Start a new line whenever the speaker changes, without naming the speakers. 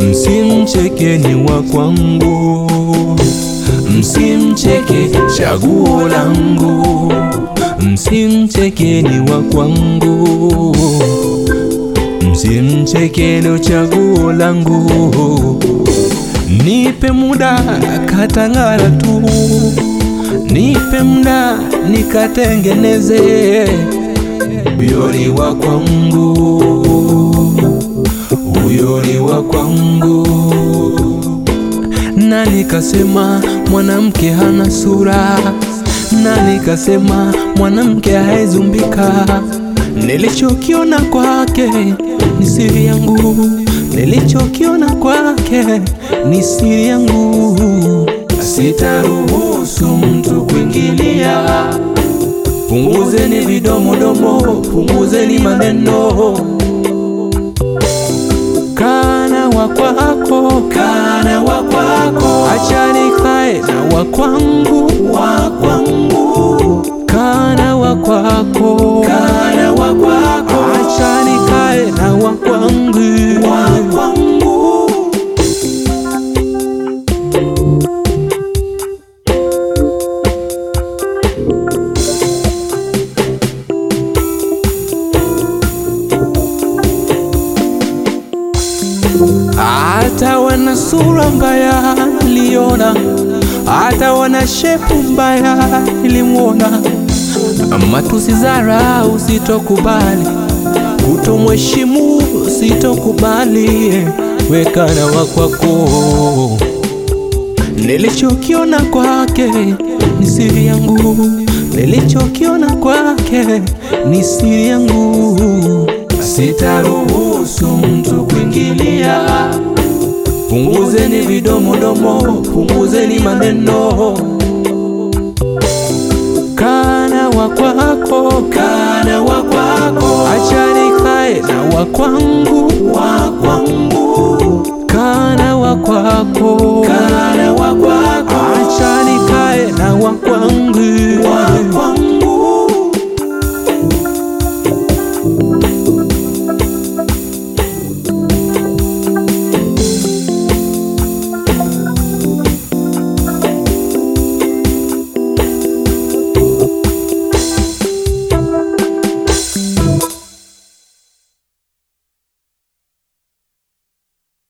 Msimcheke ni wa kwangu, msimcheke chaguo langu, msimcheke ni wa kwangu, msimcheke ni chaguo langu. Nipe muda katangara tu, nipe muda nikatengeneze, ni wa kwangu, Na nikasema mwanamke hana sura, na nikasema mwanamke haezumbika. Nilichokiona kwake ni siri yangu, nilichokiona kwake ni siri yangu. Sitaruhusu mtu kuingilia. Punguzeni vidomodomo, punguzeni maneno. Kana wa kwako, kana wa kwako, acha nikae na wa kwangu, wa kwangu. Hata wana sura mbaya niliona, hata wana shepu mbaya nilimwona. Matusi, dharau sitokubali, kutomheshimu sitokubali. Wekana wakwako nilichokiona kwake ni siri yangu, nilichokiona kwake ni siri yangu. Sitaruhusu mtu kuingilia. Punguzeni vidomodomo, punguzeni maneno. Kana wa kwako, kana wa kwako, acha nikae na wa kwangu,